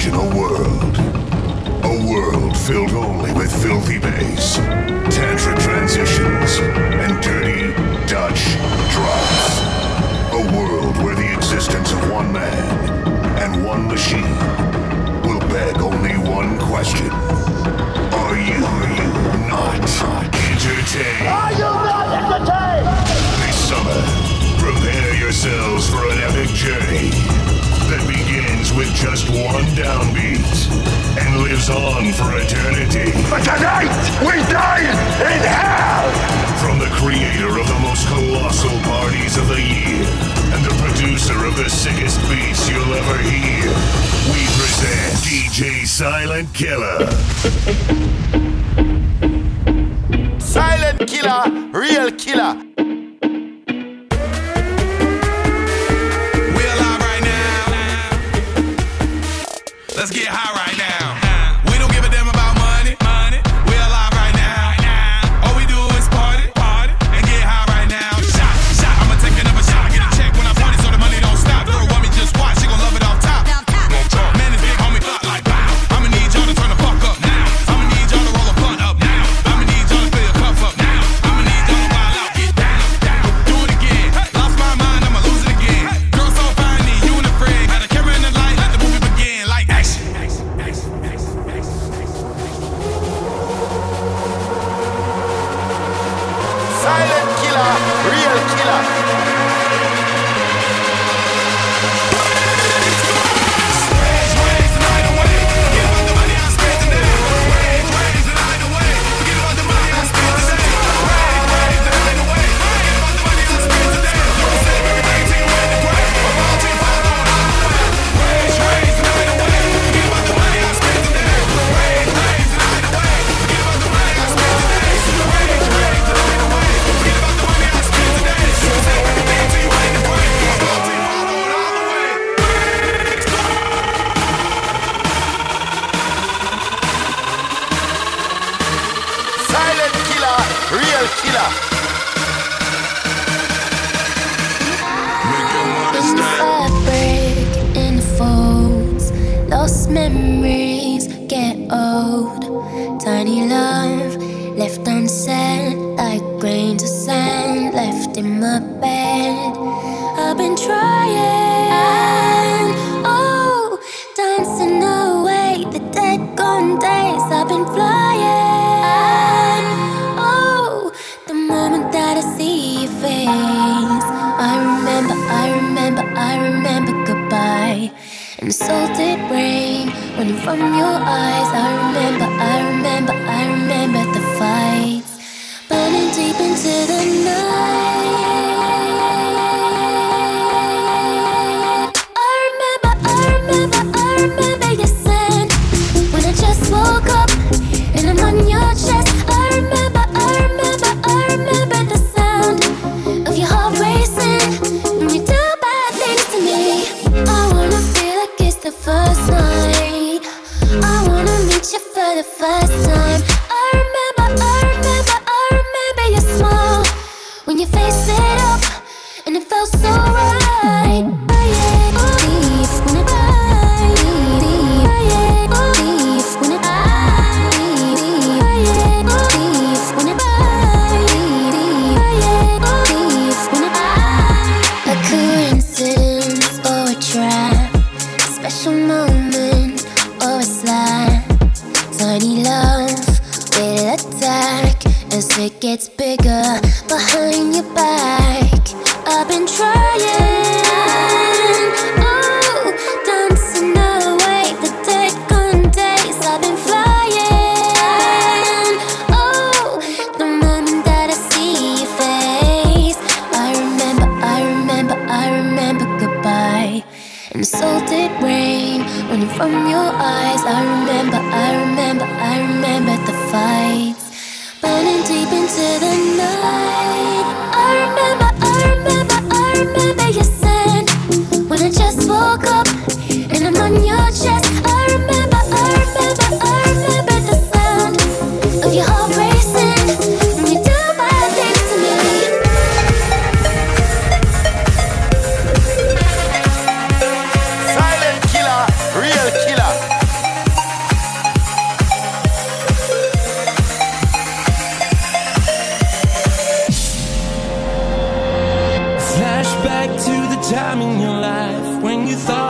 imagine a world. A world filled only with filthy bass, tantric transitions, and dirty Dutch drops. A world where the existence of one man and one machine will beg only one question. Are you, are you not entertained? Are you not entertained? This summer, prepare yourselves for an epic journey with just one downbeat and lives on for eternity. But tonight, we die in hell! From the creator of the most colossal parties of the year and the producer of the sickest beats you'll ever hear, we present DJ Silent Killa. Silent Killa, real killer. Let's get high right time in your life when you thought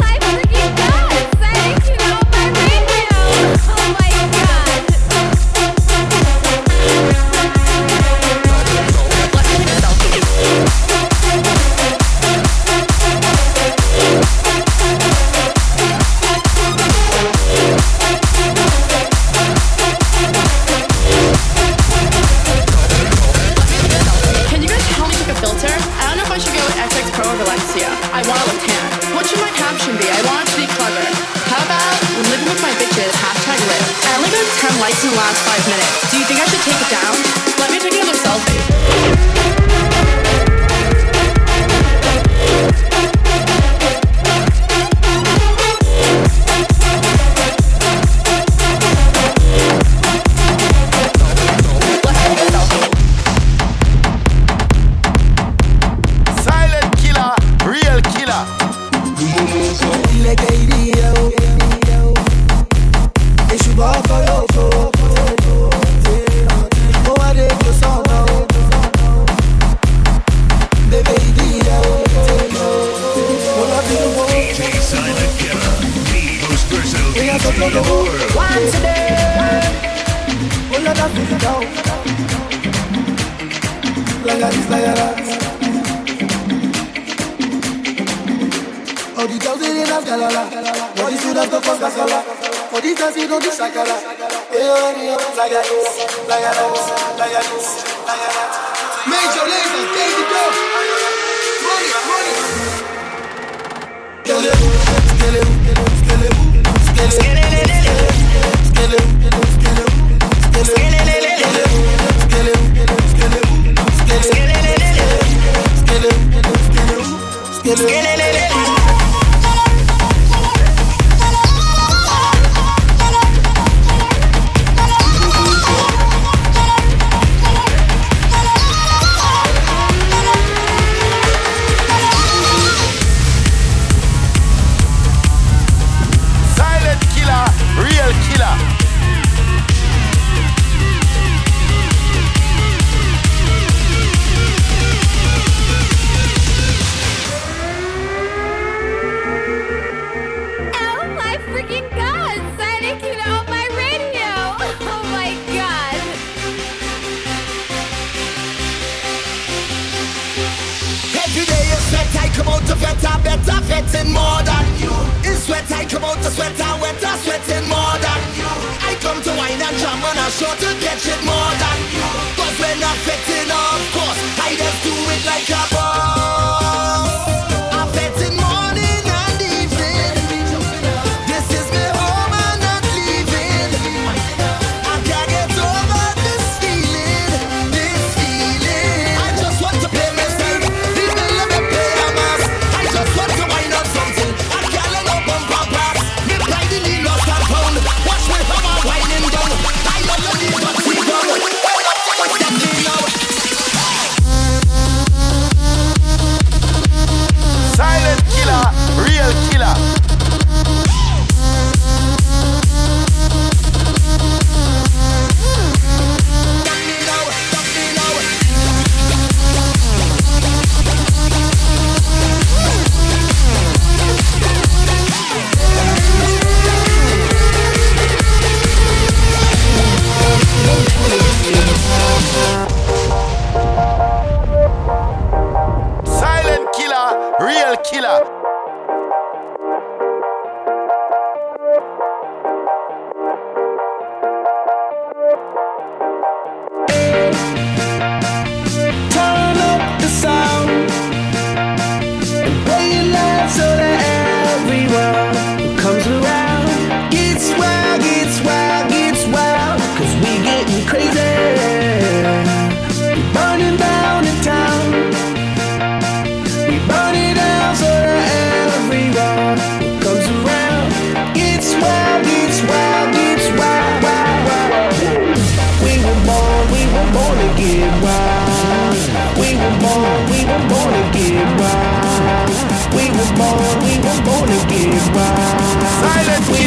life, you Dile que I the most in the world. Once All the girls in las galala, all the students go for casala, all the dancing on the shakara. Hey, oh, hey, oh, like a this, like a that, like a this, like a that. Major Lazer, Daisy Bro. Money, money. Skele, skele, skele, skele, skele, skele, skele, skele, skele, skele, skele, short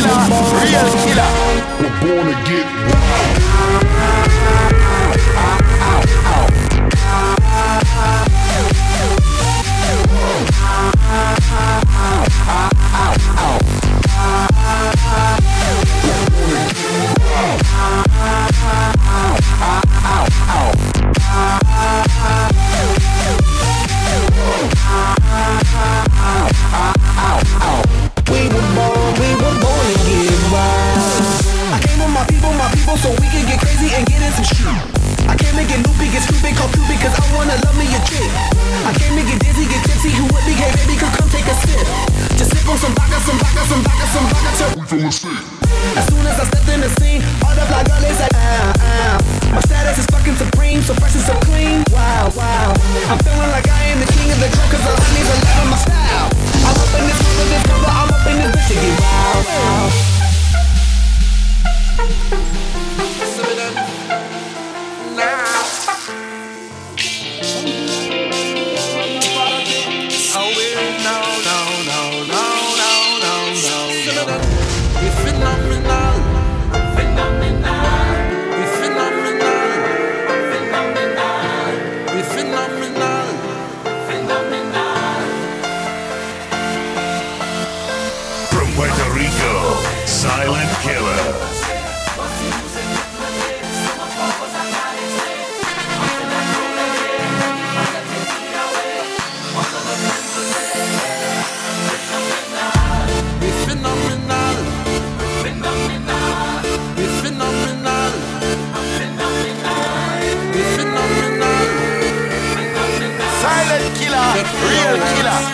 killer, real killer. We're born to get wild. some rockets up, we feelin' sick. As soon as I stepped in the scene, all the black girlies like, ah, ah. My status is fucking supreme, so fresh and so clean. Wow, wow. I'm feeling like I am the king of the drug, cause the honeys are loving my style. I'm up in this room with this number, I'm up in this bitch to wow, wow. Rico, Silent Killa. real killer.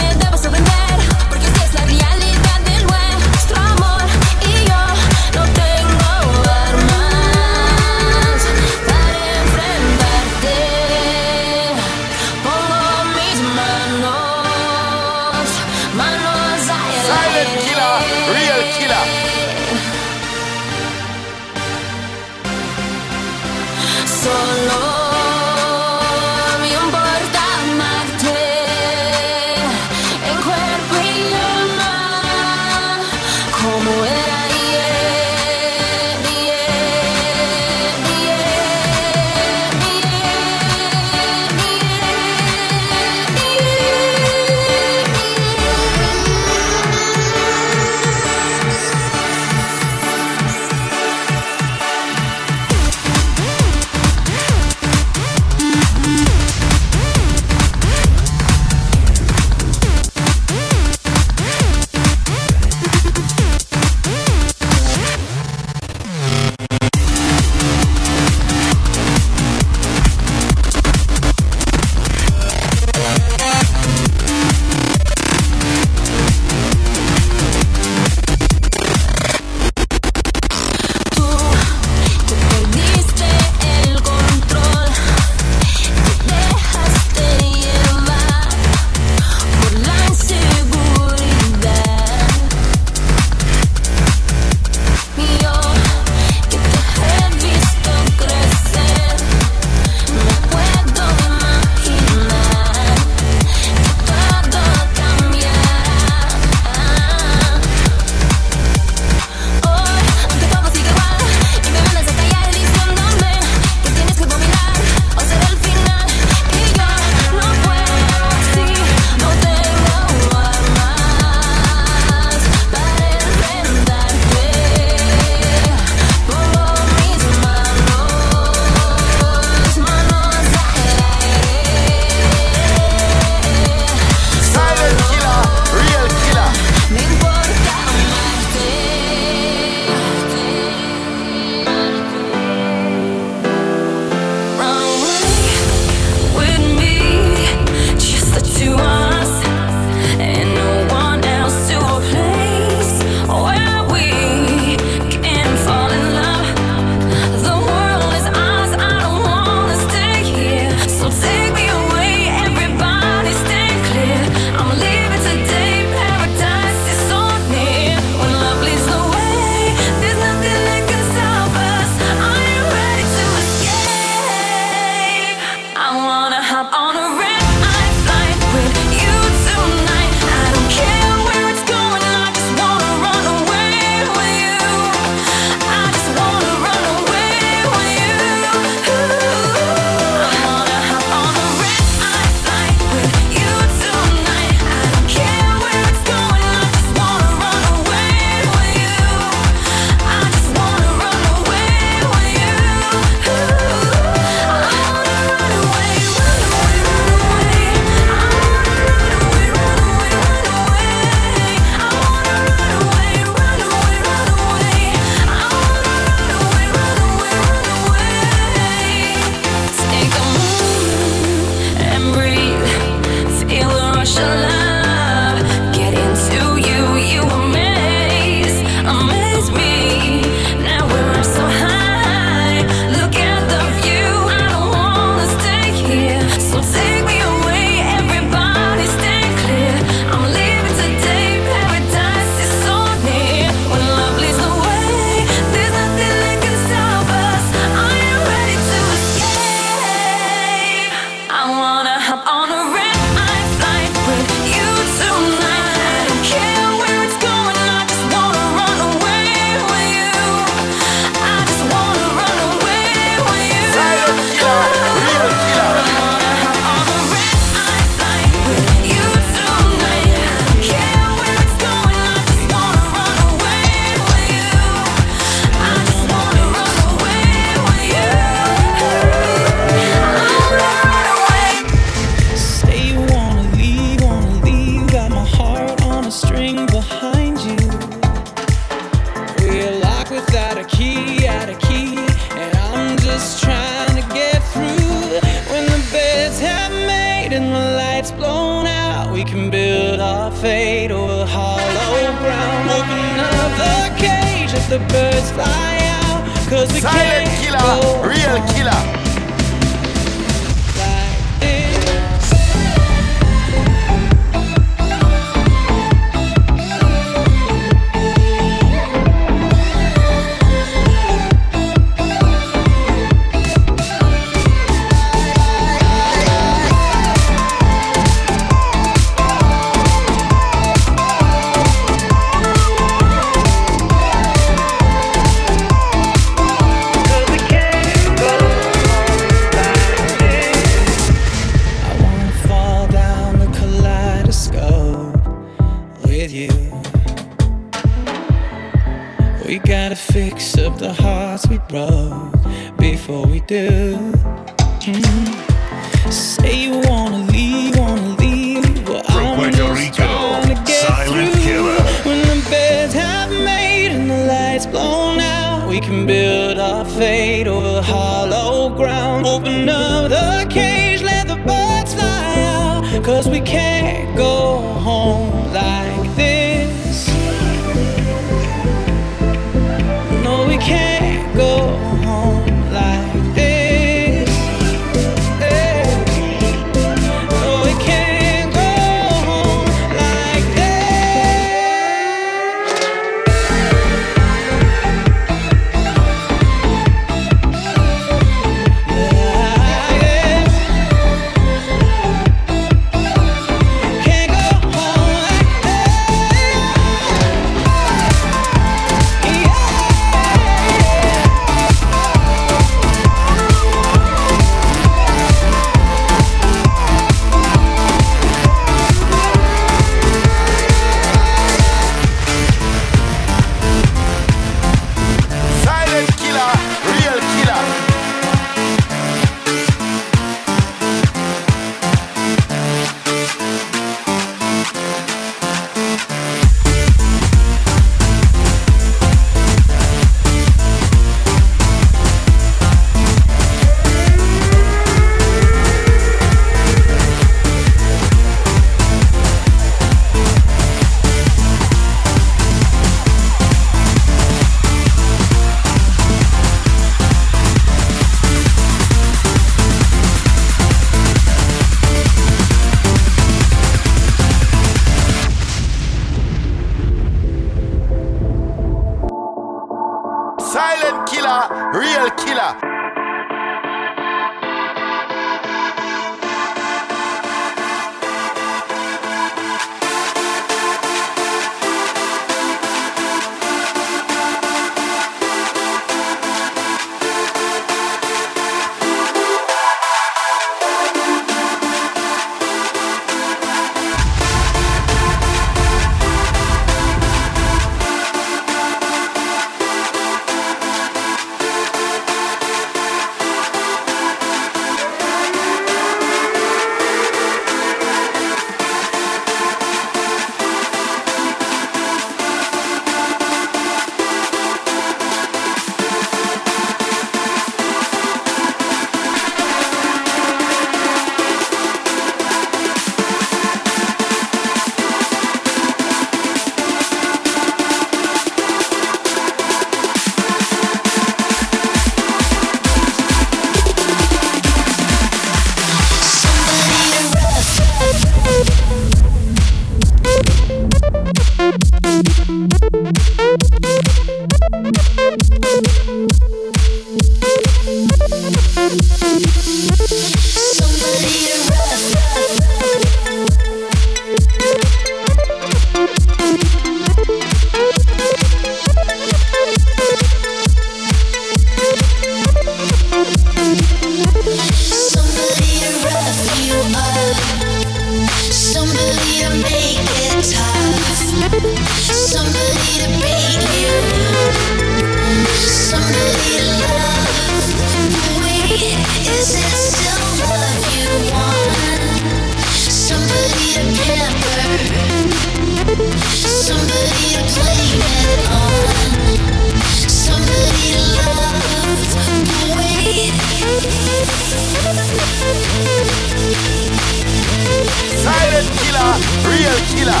real killer.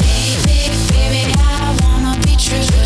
Baby, baby, I wanna be treasured.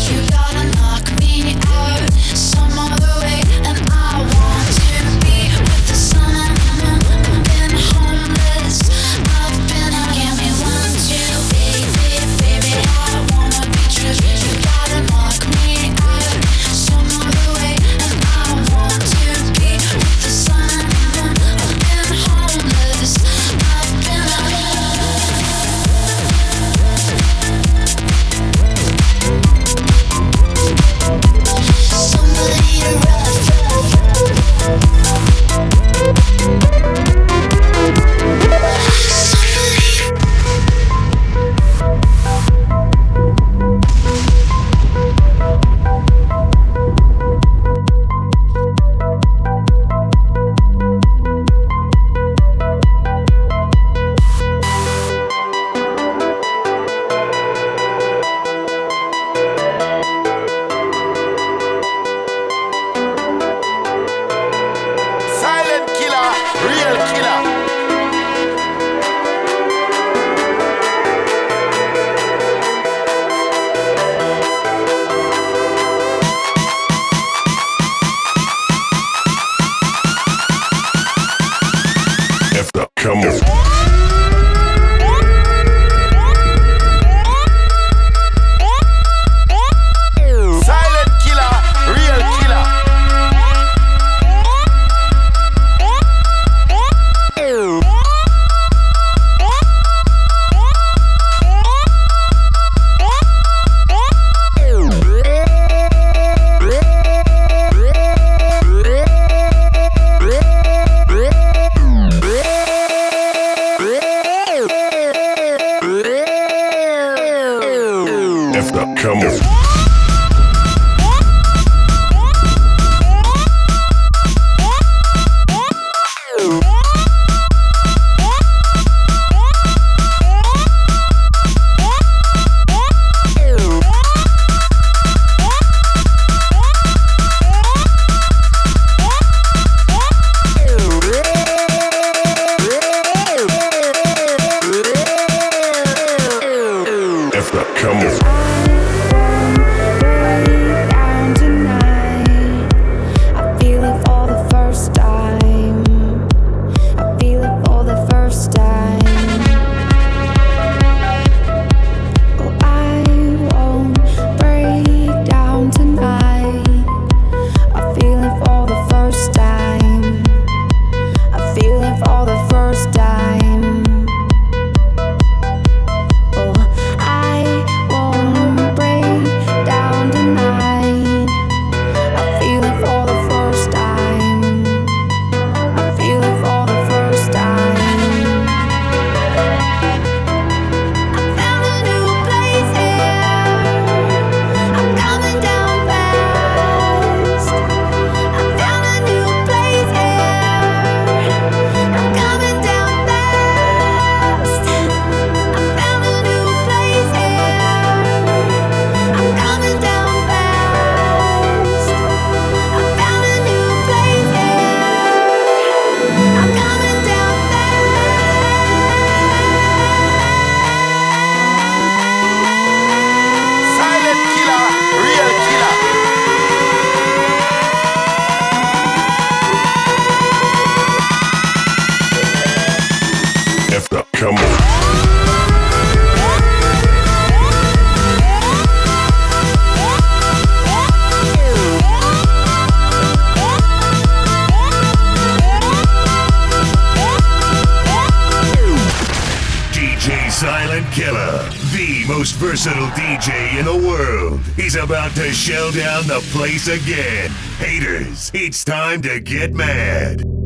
to shell down the place again. Haters, it's time to get mad.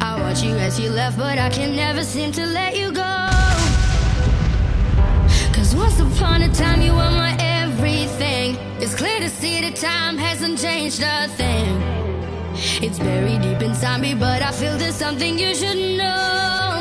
I watch you as you left, but I can never seem to let you go. Cause once upon a time, you were my everything. It's clear to see that time hasn't changed a thing. It's buried deep inside me, but I feel there's something you should know.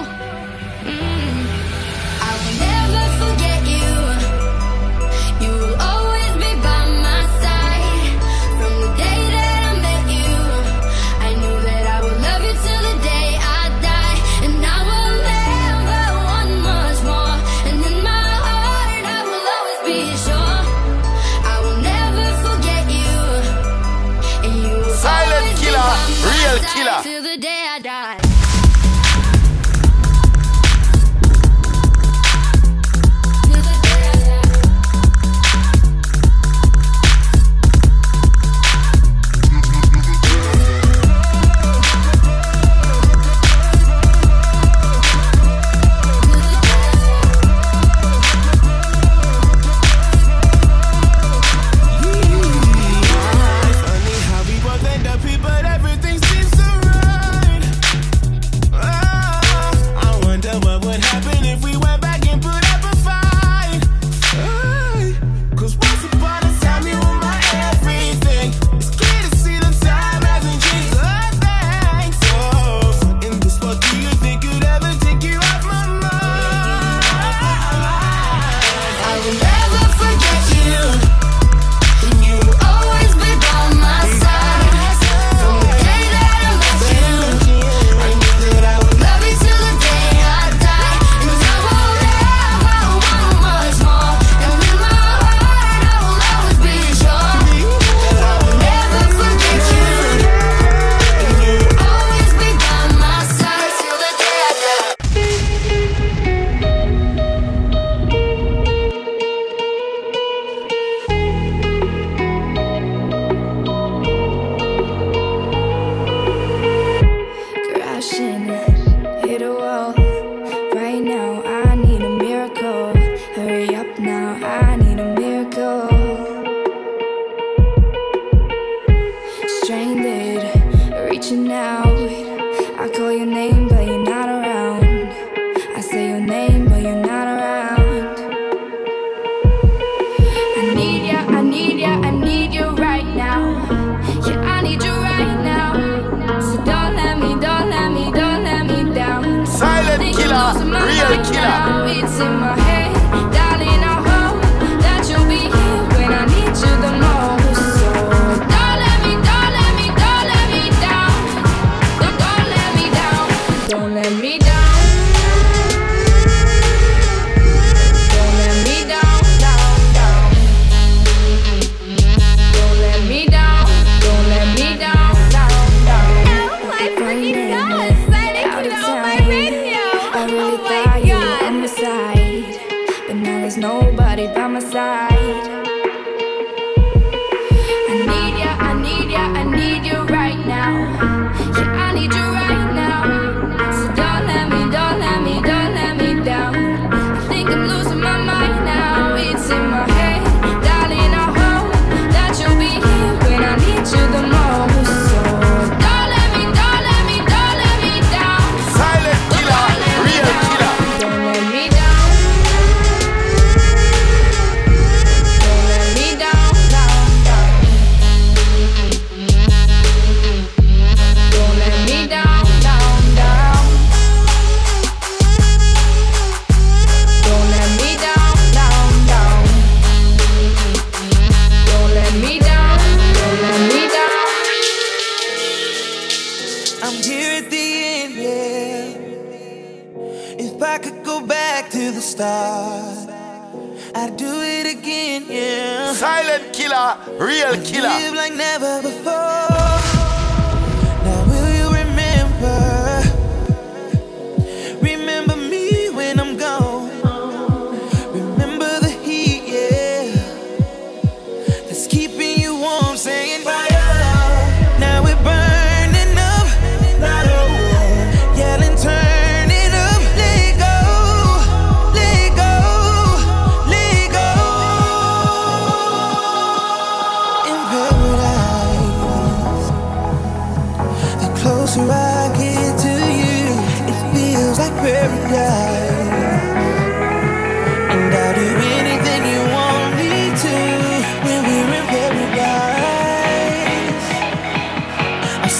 Yeah, I need you right now.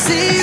see